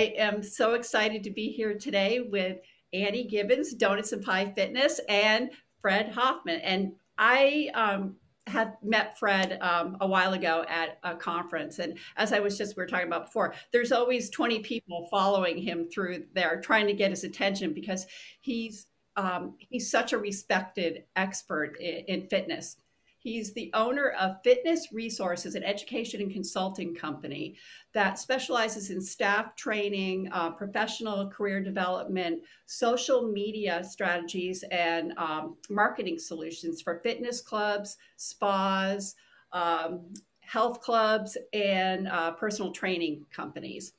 I am so excited to be here today with Annie Gibbons, Donuts and Pie Fitness, and Fred Hoffman. And I um, had met Fred um, a while ago at a conference. And as I was just, we were talking about before, there's always 20 people following him through there trying to get his attention because he's um, he's such a respected expert in, in fitness. He's the owner of Fitness Resources, an education and consulting company that specializes in staff training, uh, professional career development, social media strategies, and um, marketing solutions for fitness clubs, spas, um, health clubs, and uh, personal training companies.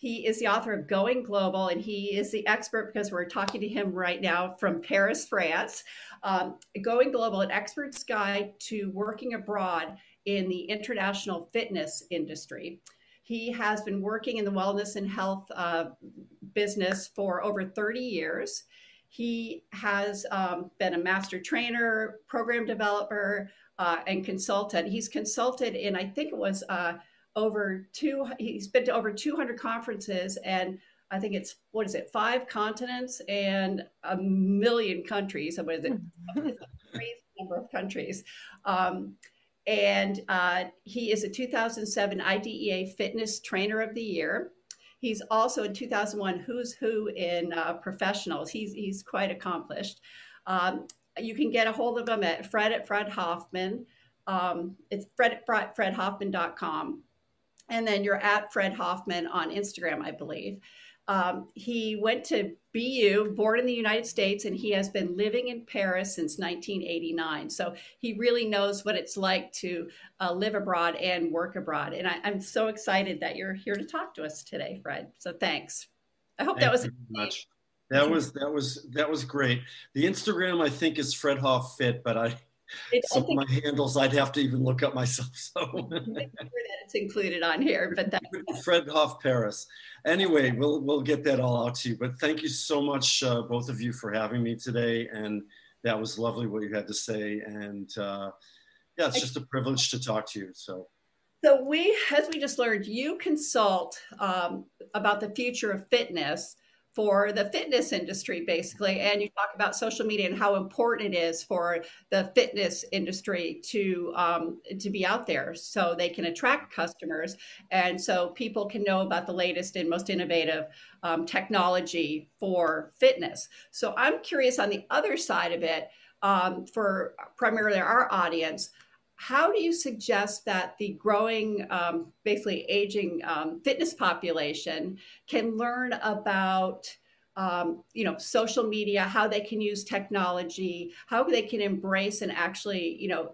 He is the author of Going Global, and he is the expert because we're talking to him right now from Paris, France. Um, Going Global, an expert's guide to working abroad in the international fitness industry. He has been working in the wellness and health uh, business for over 30 years. He has um, been a master trainer, program developer, uh, and consultant. He's consulted in, I think it was uh, over two he's been to over 200 conferences and i think it's what is it five continents and a million countries. What is it? A crazy number of countries. Um, and uh, he is a 2007 idea fitness trainer of the year. He's also in 2001 who's who in uh, professionals. He's, he's quite accomplished. Um, you can get a hold of him at fred at fred hoffman. Um, it's fred at fredhoffman.com and then you're at Fred Hoffman on Instagram, I believe. Um, he went to BU, born in the United States, and he has been living in Paris since 1989. So he really knows what it's like to uh, live abroad and work abroad. And I, am so excited that you're here to talk to us today, Fred. So thanks. I hope Thank that was much. That was that was that was great. The Instagram I think is Fred Hoff Fit, but I it, some of my handles I'd have to even look up myself. So that it's included on here, but that Fred Hoff Paris. Anyway, we'll we'll get that all out to you. But thank you so much, uh, both of you, for having me today. And that was lovely what you had to say. And uh, yeah, it's just a privilege to talk to you. So. So we, as we just learned, you consult um, about the future of fitness for the fitness industry, basically. And you talk about social media and how important it is for the fitness industry to um, to be out there, so they can attract customers, and so people can know about the latest and most innovative um, technology for fitness. So I'm curious on the other side of it, um, for primarily our audience how do you suggest that the growing, um, basically aging um, fitness population can learn about, um, you know, social media, how they can use technology, how they can embrace and actually, you know,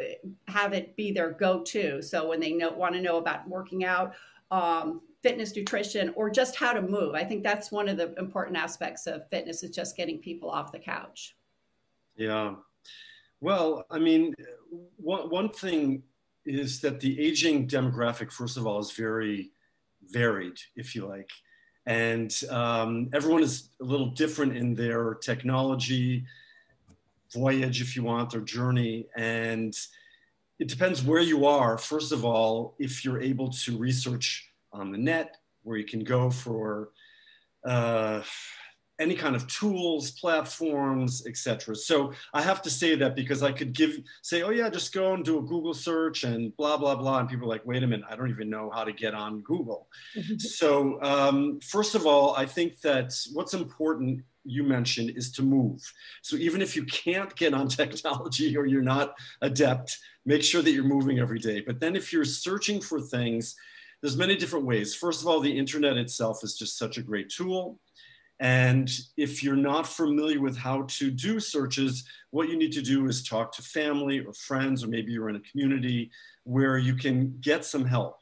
have it be their go-to. So when they know, want to know about working out, um, fitness, nutrition, or just how to move, I think that's one of the important aspects of fitness is just getting people off the couch. Yeah, well, I mean, one, one thing is that the aging demographic, first of all, is very varied, if you like. And um, everyone is a little different in their technology voyage, if you want, their journey. And it depends where you are. First of all, if you're able to research on the net, where you can go for uh, any kind of tools, platforms, etc. So I have to say that because I could give say, oh yeah, just go and do a Google search and blah blah blah, and people are like, wait a minute, I don't even know how to get on Google. Mm-hmm. so um, first of all, I think that what's important you mentioned is to move. So even if you can't get on technology or you're not adept, make sure that you're moving every day. But then if you're searching for things, there's many different ways. First of all, the internet itself is just such a great tool. And if you're not familiar with how to do searches, what you need to do is talk to family or friends, or maybe you're in a community where you can get some help.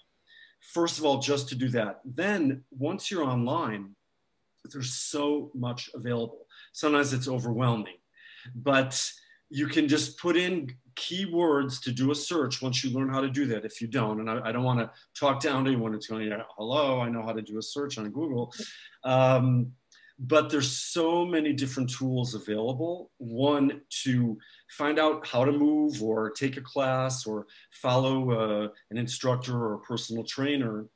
First of all, just to do that. Then, once you're online, there's so much available. Sometimes it's overwhelming, but you can just put in keywords to do a search once you learn how to do that. If you don't, and I, I don't want to talk down to anyone who's going, hello, I know how to do a search on Google. Um, but there's so many different tools available one to find out how to move or take a class or follow uh, an instructor or a personal trainer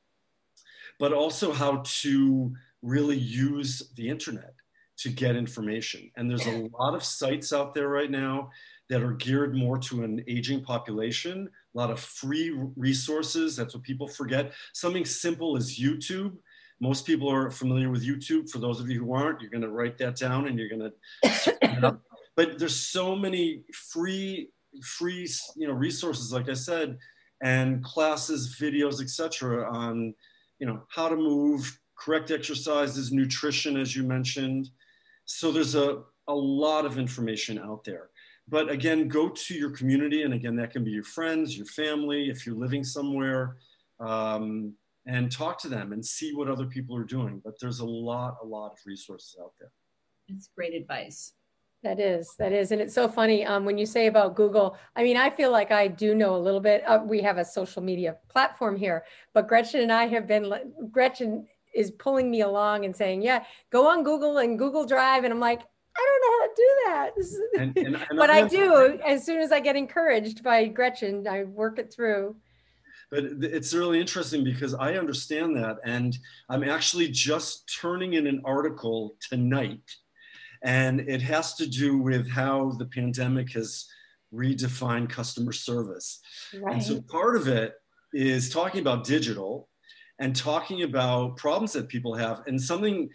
but also how to really use the internet to get information. And there's a lot of sites out there right now that are geared more to an aging population, a lot of free resources. That's what people forget. Something simple as YouTube. Most people are familiar with YouTube. For those of you who aren't, you're going to write that down and you're going to. but there's so many free, free, you know, resources. Like I said, and classes, videos, etc. on, you know, how to move, correct exercises, nutrition, as you mentioned. So there's a, a lot of information out there. But again, go to your community. And again, that can be your friends, your family, if you're living somewhere, um, and talk to them and see what other people are doing. But there's a lot, a lot of resources out there. It's great advice. That is, that is. And it's so funny um, when you say about Google. I mean, I feel like I do know a little bit. Uh, we have a social media platform here, but Gretchen and I have been, Gretchen is pulling me along and saying, yeah, go on Google and Google Drive. And I'm like, I don't know how to do that. And, and, and but I do as soon as I get encouraged by Gretchen, I work it through. But it's really interesting because I understand that. And I'm actually just turning in an article tonight and it has to do with how the pandemic has redefined customer service. Right. And so part of it is talking about digital and talking about problems that people have and something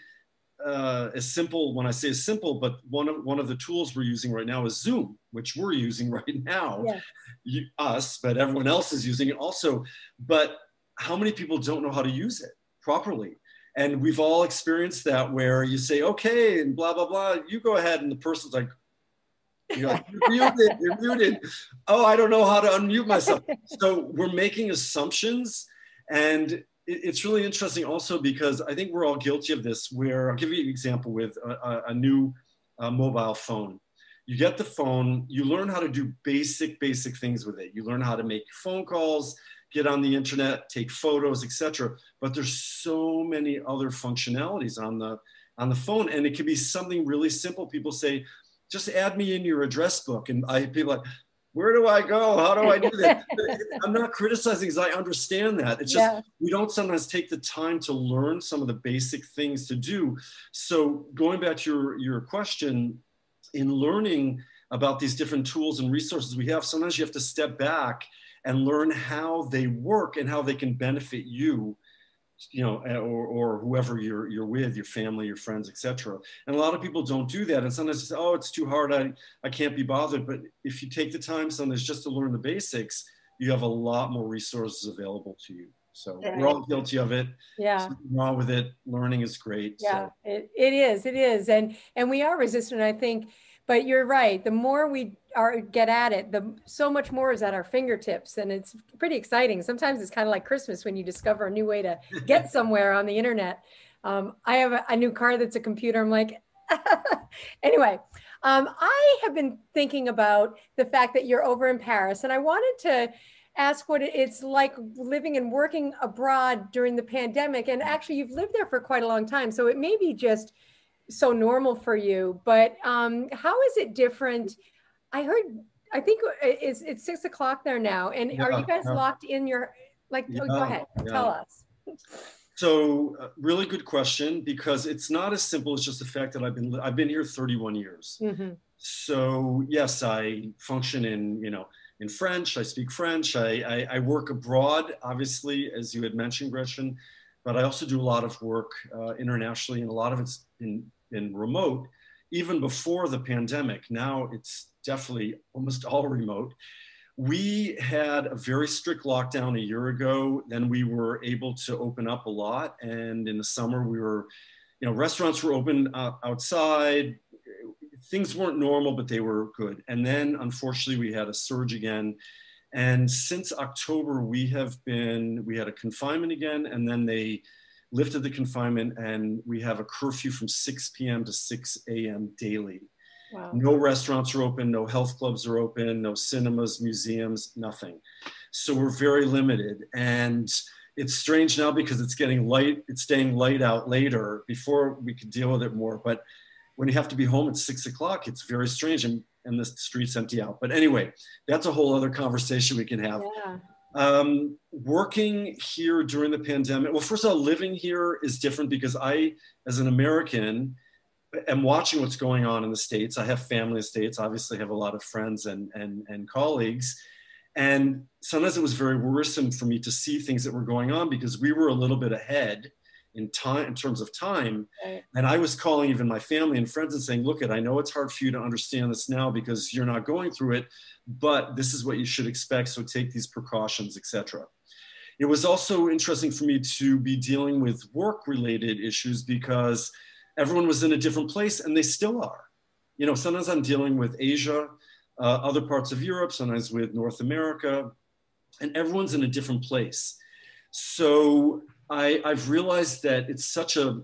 uh, as simple when I say as simple, but one of one of the tools we're using right now is Zoom, which we're using right now, yeah. you, us, but everyone else is using it also. But how many people don't know how to use it properly? And we've all experienced that where you say, okay, and blah, blah, blah, you go ahead. And the person's like, you're, like, you're muted, you're muted. Oh, I don't know how to unmute myself. So we're making assumptions. And it's really interesting also because I think we're all guilty of this. Where I'll give you an example with a, a new uh, mobile phone. You get the phone, you learn how to do basic, basic things with it. You learn how to make phone calls, get on the internet, take photos, etc. But there's so many other functionalities on the on the phone, and it can be something really simple. People say, "Just add me in your address book," and I people like, "Where do I go? How do I do that?" I'm not criticizing because I understand that. It's just yeah. we don't sometimes take the time to learn some of the basic things to do. So going back to your your question, in learning about these different tools and resources we have, sometimes you have to step back and learn how they work and how they can benefit you you know eh, or, or whoever you're you're with your family your friends etc and a lot of people don't do that. And sometimes say oh it's too hard. I i can't be bothered. But if you take the time sometimes just to learn the basics you have a lot more resources available to you. So we're all guilty of it. Yeah. Something wrong with it. Learning is great yeah so. it, it is it is. And and we are resistant i think but you're right the more we are get at it the so much more is at our fingertips and it's pretty exciting. Sometimes it's kind of like christmas when you discover a new way to get somewhere on the internet. Um, i have a, a, new car that's a computer i'm like anyway um, i have been thinking about the fact that you're over in paris and i wanted to ask what it's like living and working abroad during the pandemic and actually you've lived there for quite a long time so it may be just so normal for you but um, how is it different I heard. I think it's it's six o'clock there now. And yeah, are you guys yeah. locked in your like? Yeah, oh, go ahead, tell us. So, uh, really good question because it's not as simple as just the fact that I've been I've been here 31 years. Mm-hmm. So yes, I function in you know in French. I speak French. I, I, I work abroad, obviously, as you had mentioned, Gretchen. But I also do a lot of work uh, internationally, and a lot of it's in in remote even before the pandemic. Now it's definitely almost all remote. We had a very strict lockdown a year ago. Then we were able to open up a lot. And in the summer, we were, you know, restaurants were open uh, outside. Things weren't normal, but they were good. And then unfortunately, we had a surge again. And since October, we have been, we had a confinement again, and then they lifted the confinement and we have a curfew from 6 p.m. to 6 a.m. daily. Wow. No restaurants are open, no health clubs are open, no cinemas, museums, nothing. So we're very limited. And it's strange now because it's getting light, it's staying light out later before we could deal with it more. But when you have to be home at six o'clock, it's very strange and, and the streets empty out. But anyway, that's a whole other conversation we can have. Yeah. Um, working here during the pandemic, well, first of all, living here is different because I, as an American, am watching what's going on in the States. I have family in the States, obviously have a lot of friends and, and, and colleagues. And sometimes it was very worrisome for me to see things that were going on because we were a little bit ahead in time in terms of time right. and i was calling even my family and friends and saying look at i know it's hard for you to understand this now because you're not going through it but this is what you should expect so take these precautions etc it was also interesting for me to be dealing with work related issues because everyone was in a different place and they still are you know sometimes i'm dealing with asia uh, other parts of Europe, sometimes with North America, and everyone's in a different place. So I, have realized that it's such a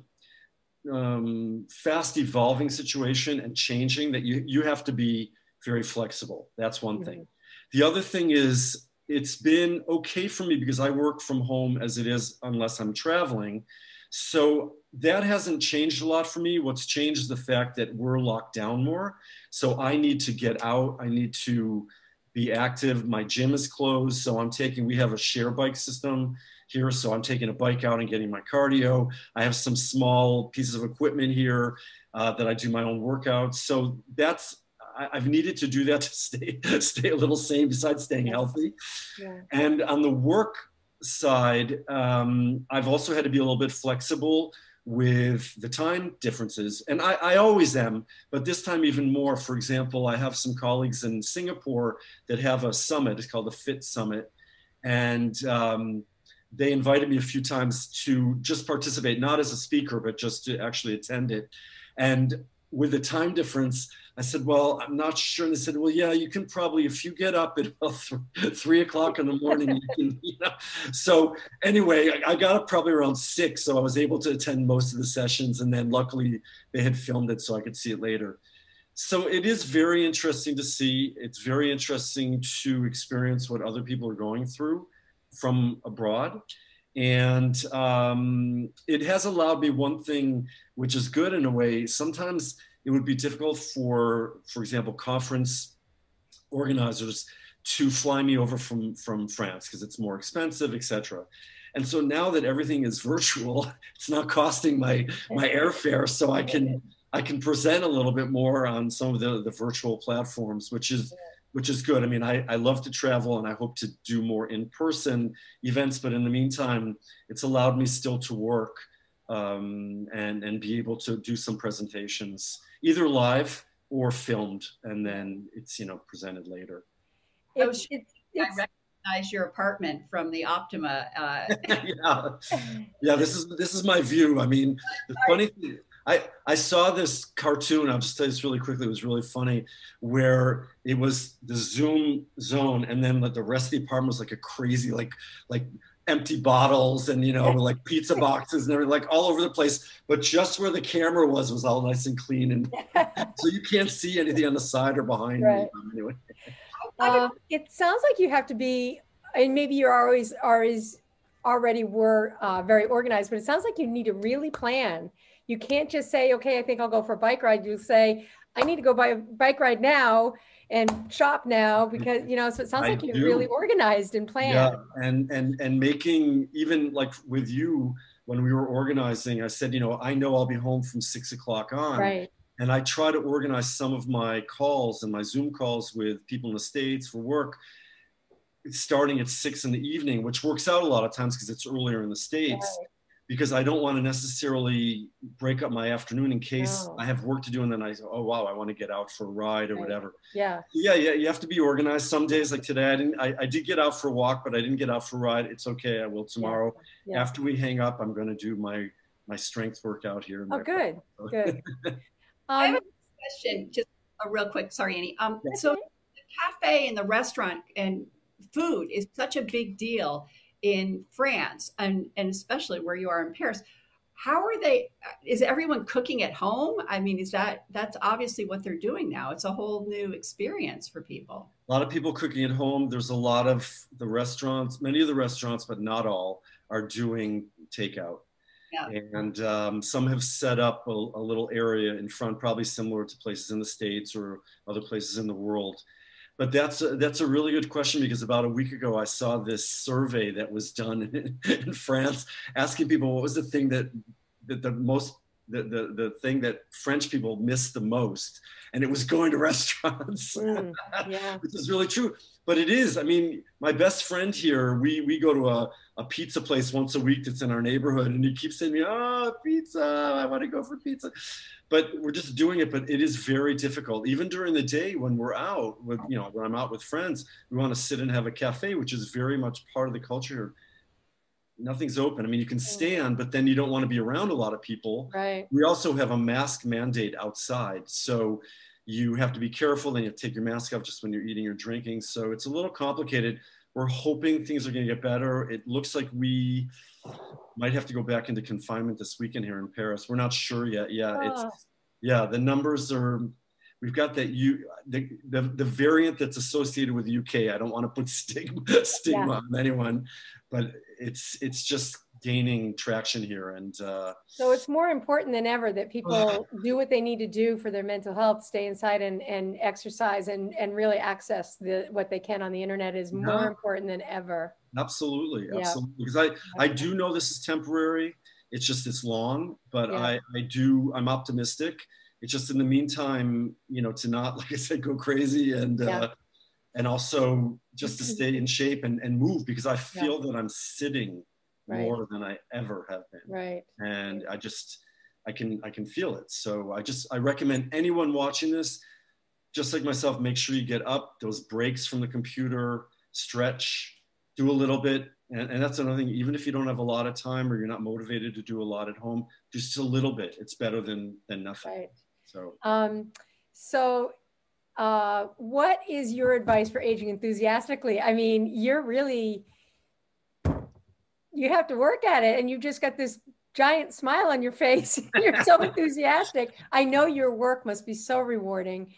um, fast evolving situation and changing that you, you have to be very flexible. That's one thing. The other thing is it's been okay for me because I work from home as it is unless I'm traveling. So that hasn't changed a lot for me. What's changed is the fact that we're locked down more. So I need to get out. I need to be active. My gym is closed. So I'm taking, we have a share bike system here. So I'm taking a bike out and getting my cardio. I have some small pieces of equipment here uh, that I do my own workouts. So that's, I, have needed to do that to stay, stay a little sane besides staying healthy. Yeah. And on the work side, um, I've also had to be a little bit flexible with the time differences. And I, I, always am, but this time even more. For example, I have some colleagues in Singapore that have a summit, it's called the FIT Summit. And um, they invited me a few times to just participate, not as a speaker, but just to actually attend it. And with the time difference, I said, well, I'm not sure. And they said, well, yeah, you can probably, if you get up at th- three o'clock in the morning, you can, you know. So anyway, I, I, got up probably around six. So I was able to attend most of the sessions. And then luckily they had filmed it so I could see it later. So it is very interesting to see. It's very interesting to experience what other people are going through from abroad. And um, it has allowed me one thing, which is good in a way. Sometimes it would be difficult for, for example, conference organizers to fly me over from, from France because it's more expensive, etc. And so now that everything is virtual, it's not costing my my airfare, so I can I can present a little bit more on some of the, the virtual platforms, which is which is good. I mean, I, I love to travel and I hope to do more in-person events, but in the meantime, it's allowed me still to work um, and, and be able to do some presentations either live or filmed, and then it's you know presented later. It's, it's, it's, I recognize your apartment from the Optima. Uh... yeah, yeah. This is this is my view. I mean, the funny thing. I, I saw this cartoon, I'll just tell you this really quickly, it was really funny, where it was the Zoom zone and then like the rest of the apartment was like a crazy, like like empty bottles and you know like pizza boxes and everything like all over the place but just where the camera was was all nice and clean and so you can't see anything on the side or behind right. me anyway uh, it sounds like you have to be and maybe you're always always already were uh, very organized but it sounds like you need to really plan. You can't just say okay i think i'll go for a bike ride. You say i need to go buy a bike ride now and shop now because you know so it sounds I like you're do. really organized and planned. Yeah and and and making even like with you when we were organizing i said you know i know i'll be home from six o'clock on. Right. And i try to organize some of my calls and my zoom calls with people in the states for work starting at six in the evening which works out a lot of times because it's earlier in the states right because I don't want to necessarily break up my afternoon in case no. I have work to do and then I go, oh wow, I want to get out for a ride or right. whatever. Yeah. Yeah, yeah. You have to be organized. Some days like today, I didn't I, I did get out for a walk, but I didn't get out for a ride. It's okay. I will tomorrow. Yeah. Yeah. After we hang up, I'm gonna do my my strength workout here. Oh, good. Good. um, I have a question, just a real quick. Sorry, Annie. Um, so the cafe and the restaurant and food is such a big deal in France and, and especially where you are in Paris. How are they? Is everyone cooking at home? I mean, is that that's obviously what they're doing now? It's a whole new experience for people. A lot of people cooking at home. There's a lot of the restaurants, many of the restaurants, but not all, are doing takeout. Yeah. And um, some have set up a, a, little area in front, probably similar to places in the States or other places in the world. But that's a, that's a really good question because about a week ago I saw this survey that was done in, in France asking people what was the thing that that the most the, the the thing that French people miss the most, and it was going to restaurants, mm, yeah. which is really true. But it is. I mean, my best friend here, we we go to a, a pizza place once a week that's in our neighborhood, and he keeps saying me, "Oh, pizza! I want to go for pizza." But we're just doing it. But it is very difficult, even during the day when we're out with you know when I'm out with friends. We want to sit and have a cafe, which is very much part of the culture here nothing's open. I mean, you can stand, but then you don't want to be around a lot of people. Right. We also have a mask mandate outside. So you have to be careful and you have to take your mask off just when you're eating or drinking. So it's a little complicated. We're hoping things are going to get better. It looks like we might have to go back into confinement this weekend here in Paris. We're not sure yet. Yeah, oh. it's yeah, the numbers are we've got that you the, the, the variant that's associated with UK. I don't want to put stigma stigma yeah. on anyone, but it's it's just gaining traction here and uh, so it's more important than ever that people do what they need to do for their mental health stay inside and, and exercise and, and really access the what they can on the internet is more yeah. important than ever absolutely absolutely because i i do know this is temporary it's just it's long but yeah. i i do i'm optimistic it's just in the meantime you know to not like i said go crazy and uh and also just to stay in shape and, and move because I feel yeah. that I'm sitting right. more than I ever have been. Right. And I just I can I can feel it. So I just I recommend anyone watching this, just like myself, make sure you get up, those breaks from the computer, stretch, do a little bit. And, and that's another thing, even if you don't have a lot of time or you're not motivated to do a lot at home, just a little bit. It's better than than nothing. Right. So um so uh, what is your advice for aging enthusiastically? I mean, you're really, you have to work at it and you've just got this giant smile on your face. you're so enthusiastic. I know your work must be so rewarding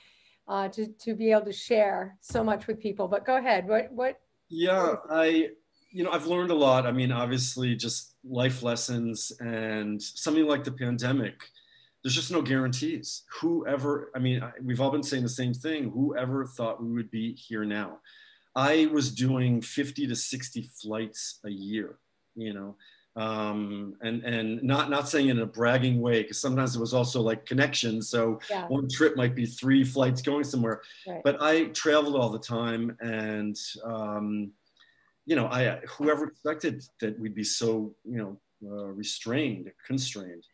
uh, to, to be able to share so much with people, but go ahead. What, what? Yeah, I, you know, I've learned a lot. I mean, obviously just life lessons and something like the pandemic there's just no guarantees. Whoever, I mean, we've all been saying the same thing. Whoever thought we would be here now? I was doing 50 to 60 flights a year, you know, um, and and not not saying it in a bragging way because sometimes it was also like connections. So yeah. one trip might be three flights going somewhere, right. but I traveled all the time, and um, you know, I whoever expected that we'd be so you know uh, restrained, constrained.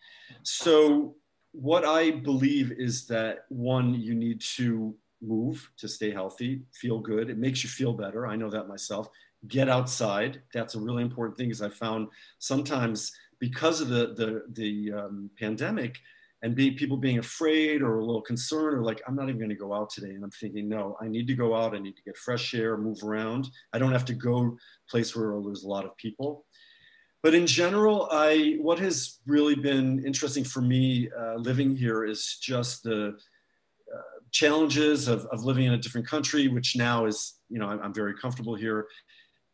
So what I believe is that one, you need to move to stay healthy, feel good. It makes you feel better. I know that myself. Get outside. That's a really important thing because I found sometimes because of the the the um, pandemic and be, people being afraid or a little concerned or like I'm not even going to go out today and I'm thinking no I need to go out I need to get fresh air move around I don't have to go place where there's a lot of people but in general, I what has really been interesting for me uh, living here is just the uh, challenges of, of living in a different country, which now is you know I'm, I'm, very comfortable here.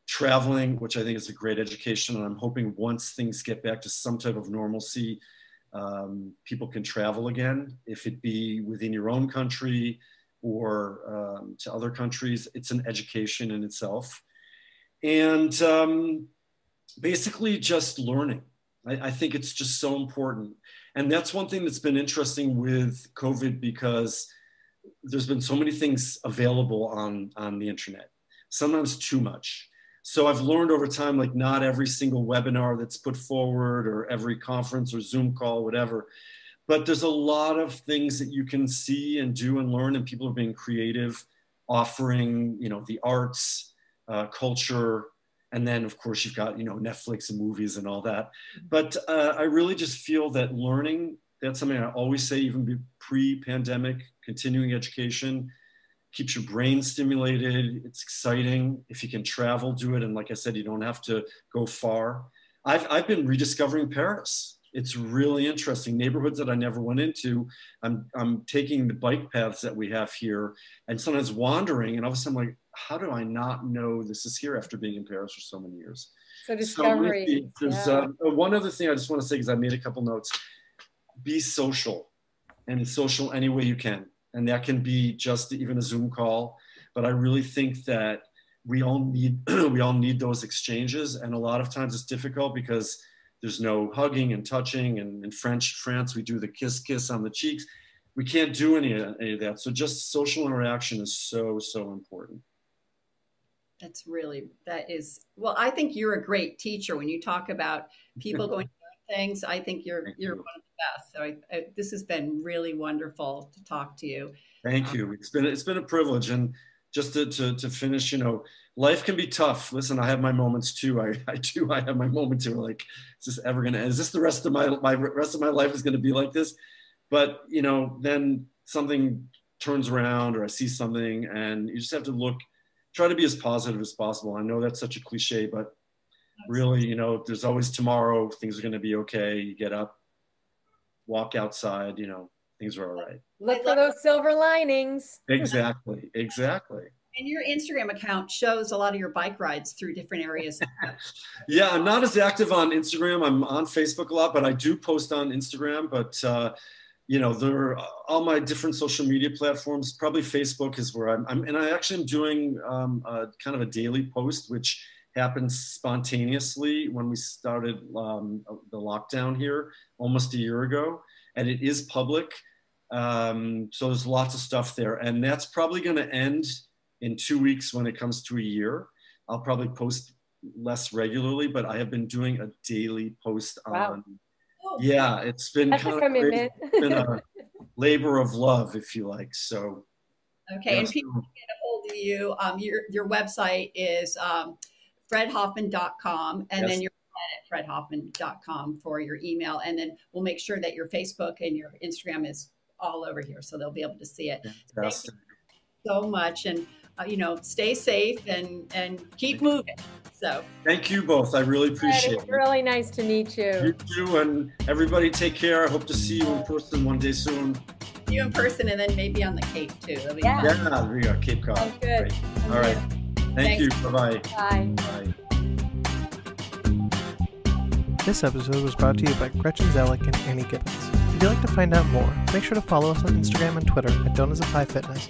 Traveling, which I think is a great education, and I'm hoping once things get back to some type of normalcy, um, people can travel again. If it be within your own country or um, to other countries, it's an education in itself. And um, basically just learning. I, I, think it's just so important. And that's one thing that's been interesting with COVID because there's been so many things available on, on the internet, sometimes too much. So I've learned over time, like not every single webinar that's put forward or every conference or Zoom call, whatever, but there's a lot of things that you can see and do and learn and people are being creative, offering, you know, the arts, uh, culture, and then of course you've got you know netflix and movies and all that. But uh, i really just feel that learning that's something i always say even pre-pandemic continuing education keeps your brain stimulated. It's exciting. If you can travel do it. And like i said you don't have to go far. I've, I've been rediscovering paris. It's really interesting. Neighborhoods that i never went into i'm, I'm taking the bike paths that we have here and sometimes wandering. And all of a sudden I'm like how do I not know this is here after being in Paris for so many years? So discovery. So there's yeah. uh, one other thing I just want to say because I made a couple notes. Be social, and social any way you can, and that can be just even a Zoom call. but I really think that we all need we all need those exchanges, and a lot of times it's difficult because there's no hugging and touching, and in French France we do the kiss kiss on the cheeks. We can't do any, any of that. So just social interaction is so so important. That's really that is well. I think you're a great teacher when you talk about people going things. I think you're Thank you're you. one of the best. So I, I, this has been really wonderful to talk to you. Thank um, you. It's been it's been a privilege, and just to, to, to finish, you know, life can be tough. Listen, I have my moments too. I, I do. I have my moments too. Like, is this ever going to? Is this the rest of my, my rest of my life is going to be like this? But, you know, then something turns around or I see something and you just have to look, try to be as positive as possible. I know that's such a cliche, but really, you know, there's always tomorrow. Things are going to be okay. You get up, walk outside, you know, things are all right. Look for those silver linings. Exactly. Exactly. And your Instagram account shows a lot of your bike rides through different areas. yeah, I'm not as active on Instagram. I'm on Facebook a lot, but I do post on Instagram. But uh, you know, there are all my different social media platforms. Probably Facebook is where I'm. I'm and I actually am doing um, a, kind of a daily post, which happened spontaneously when we started um, the lockdown here almost a year ago, and it is public. Um, so there's lots of stuff there, and that's probably going to end in two weeks when it comes to a year. I'll probably post less regularly, but I have been doing a daily post wow. on. Oh, yeah, it's been that's kind of crazy. It's been a labor of love, if you like. So. Okay, and people can get a hold of you. Um, your your website is um, fredhoffman.com, and yes. then your at fredhoffman.com for your email. And then we'll make sure that your Facebook and your Instagram is all over here so they'll be able to see it. so much. And, uh, you know, stay safe and, and keep moving. So thank you both. I really appreciate it. Really nice to meet you. You too. And everybody take care. I hope to see you in person one day soon. You in person and then maybe on the Cape too. Yeah. yeah, there you go. Cape Cod. Sounds good. All right. Thank Thanks. you. Bye-bye. Bye. Bye. This episode was brought to you by Gretchen Zellick and Annie Gibbons. If you'd like to find out more, make sure to follow us on Instagram and Twitter at Donuts of High Fitness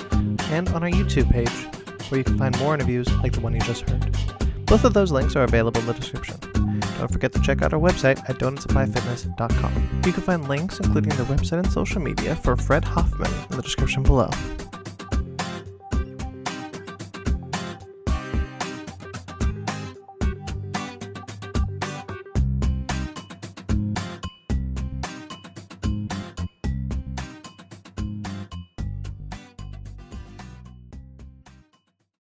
and on our YouTube page, where you can find more interviews like the one you just heard. Both of those links are available in the description. Don't forget to check out our website at donutsofhighfitness.com. You can find links, including the website and social media, for Fred Hoffman in the description below.